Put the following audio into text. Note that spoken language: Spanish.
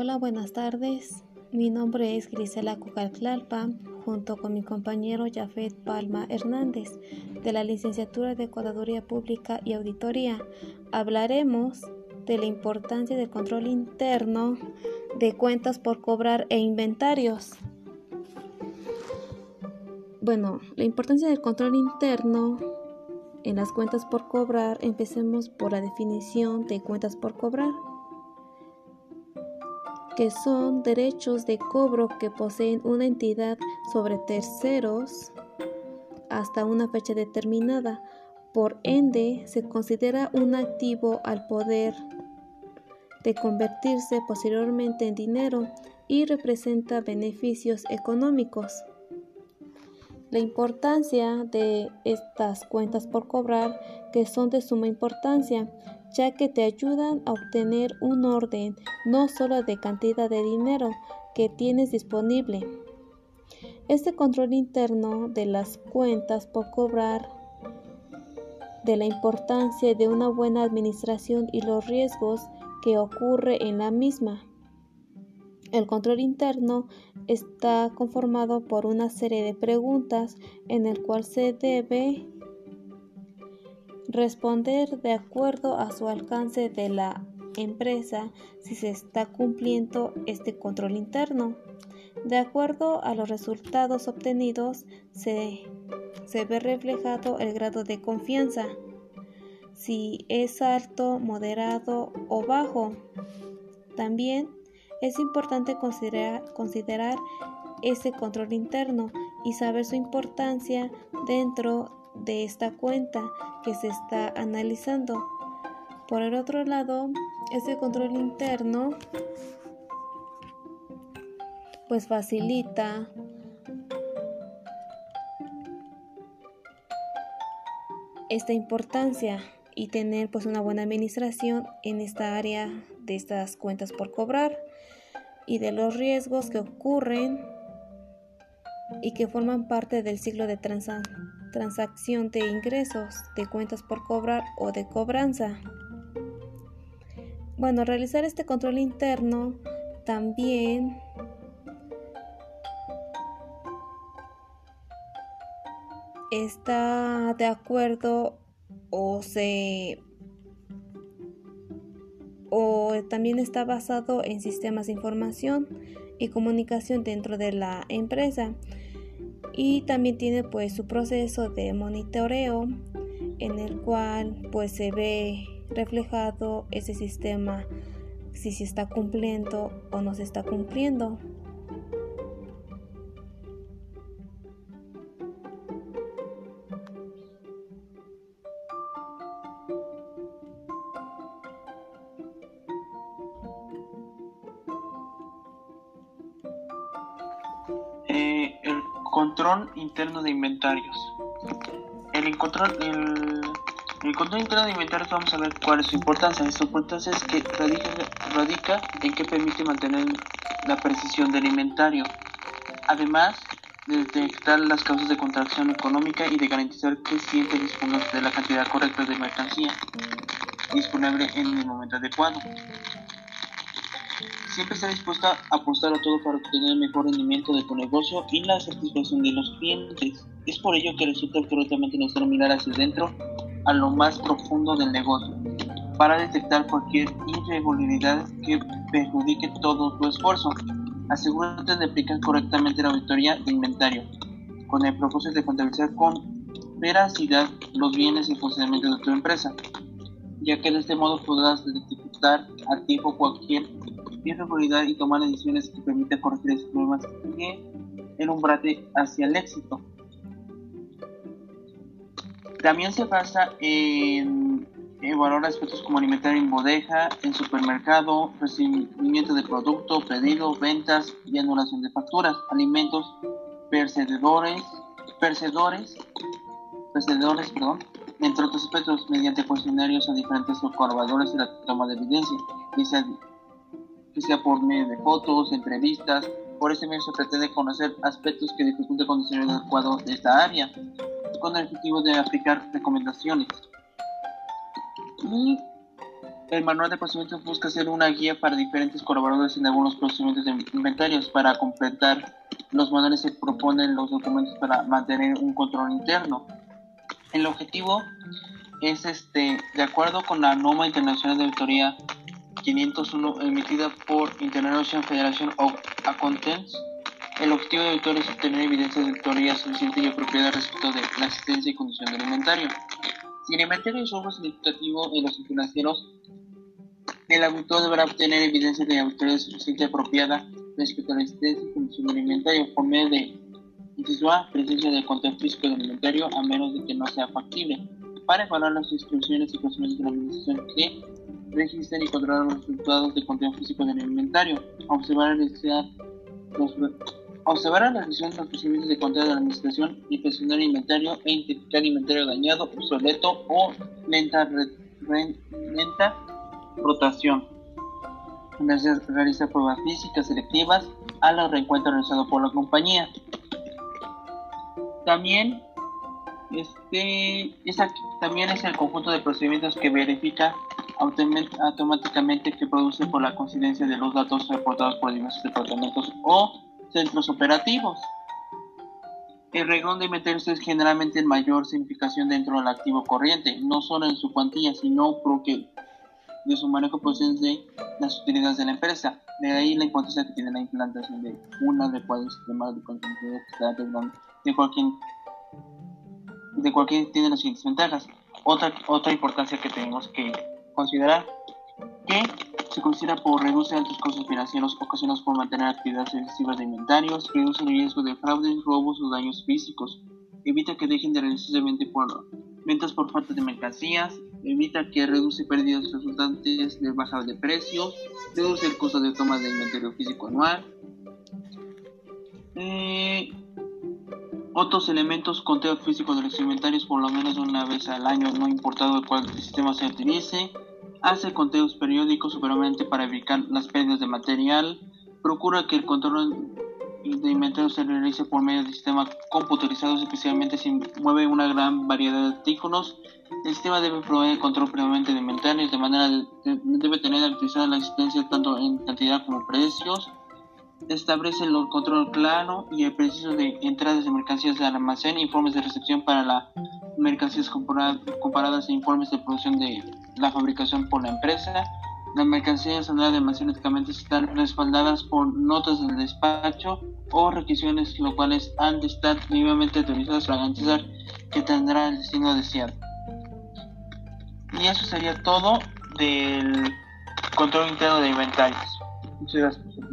Hola, buenas tardes. Mi nombre es Grisela Cucalclalpa, junto con mi compañero Jafet Palma Hernández, de la Licenciatura de Contaduría Pública y Auditoría. Hablaremos de la importancia del control interno de cuentas por cobrar e inventarios. Bueno, la importancia del control interno en las cuentas por cobrar, empecemos por la definición de cuentas por cobrar que son derechos de cobro que poseen una entidad sobre terceros hasta una fecha determinada. Por ende, se considera un activo al poder de convertirse posteriormente en dinero y representa beneficios económicos. La importancia de estas cuentas por cobrar que son de suma importancia ya que te ayudan a obtener un orden no solo de cantidad de dinero que tienes disponible. Este control interno de las cuentas por cobrar, de la importancia de una buena administración y los riesgos que ocurre en la misma. El control interno está conformado por una serie de preguntas en el cual se debe responder de acuerdo a su alcance de la empresa si se está cumpliendo este control interno. De acuerdo a los resultados obtenidos, se, ve reflejado el grado de confianza, si es alto, moderado o bajo. También es importante considerar, ese control interno y saber su importancia dentro de esta cuenta que se está analizando. Por el otro lado, ese control interno pues facilita esta importancia y tener pues una buena administración en esta área de estas cuentas por cobrar y de los riesgos que ocurren y que forman parte del ciclo de transacción de ingresos, de cuentas por cobrar o de cobranza. Bueno, realizar este control interno también está de acuerdo o se o también está basado en sistemas de información y comunicación dentro de la empresa y también tiene pues su proceso de monitoreo en el cual pues se ve reflejado ese sistema si se está cumpliendo o no se está cumpliendo. Control interno de inventarios. El control, el, control interno de inventarios vamos a ver cuál es su importancia. Su importancia es que radica, en que permite mantener la precisión del inventario. Además de detectar las causas de contracción económica y de garantizar que cliente disponga de la cantidad correcta de mercancía disponible en el momento adecuado siempre está dispuesta a apostar a todo para obtener el mejor rendimiento de tu negocio y la satisfacción de los clientes. Es por ello que resulta absolutamente necesario mirar hacia adentro, a lo más profundo del negocio, para detectar cualquier irregularidad que perjudique todo tu esfuerzo. Asegúrate de aplicar correctamente la auditoría de inventario, con el propósito de contabilizar con veracidad los bienes y funcionamiento de tu empresa, ya que de este modo podrás detectar a tiempo cualquier irregularidad y tomar decisiones que permitan corregir esos problemas y el umbral hacia el éxito. También se basa en evaluar aspectos como alimentario en bodeja, en supermercado, recibimiento de producto, pedido, ventas y anulación de facturas, alimentos, percededores, percedores, percededores, perdón, entre otros aspectos, mediante cuestionarios a diferentes colaboradores y la toma de evidencia, sea por medio de fotos, entrevistas. Por ese medio se pretende conocer aspectos que dificulten el condicionamiento adecuado de esta área, con el objetivo de aplicar recomendaciones. Y El manual de procedimientos busca ser una guía para diferentes colaboradores en algunos procedimientos de inventarios. Para completar los manuales se proponen los documentos para mantener un control interno. El objetivo es este, de acuerdo con la norma internacional de auditoría 501 emitida por International Federation of Accountants, el objetivo de auditoría es obtener evidencia de auditoría suficiente y apropiada respecto de la existencia y condición del inventario. Si el inventario es algo significativo en los financieros, el auditor deberá obtener evidencia de auditoría suficiente y apropiada respecto a la existencia y condición del inventario por medio de A, presencia de contexto físico del inventario a menos de que no sea factible para evaluar las instrucciones y procedimientos de la administración que registren y controlan los resultados de contenido físico del inventario, observar, los, observar la de los procedimientos de control de la administración, inspeccionar el inventario e identificar inventario dañado, obsoleto o lenta, lenta rotación. Realizar pruebas físicas selectivas a los reencuentros realizados por la compañía. También este también es el conjunto de procedimientos que verifica automáticamente que produce por la coincidencia de los datos reportados por diversos departamentos o centros operativos. El reglón de inventarios es generalmente el mayor significación dentro del activo corriente, no solo en su cuantía, sino porque de su manejo procede las utilidades de la empresa. De ahí la importancia que tiene la implantación de un adecuado sistema de control de cualquier de cualquier tiene las siguientes ventajas. Otra, otra importancia que tenemos que considerar que se considera por reducir altos costos financieros ocasionados por mantener actividades excesivas de inventarios, reduce el riesgo de fraudes, robos o daños físicos, evita que dejen de realizarse ventas por falta de mercancías, evita que reduce pérdidas resultantes de bajada de precios, reduce el costo de toma de inventario físico anual, eh, otros elementos, conteo físico de los inventarios por lo menos una vez al año, no importado cuál sistema se utilice. Hace conteos periódicos superamente para evitar las pérdidas de material. Procura que el control de inventarios se realice por medio de sistemas computarizados, especialmente si mueve una gran variedad de artículos. El sistema debe proveer control previamente de inventarios, de manera debe tener garantizada la existencia tanto en cantidad como precios establece el control claro y el preciso de entradas de mercancías al almacén, informes de recepción para las mercancías comparadas e informes de producción de la fabricación por la empresa. Las mercancías de almacén están respaldadas por notas del despacho o requisiciones lo cuales han de estar debidamente autorizadas para garantizar que tendrá el destino deseado. Y eso sería todo del control interno de inventarios. Muchas gracias.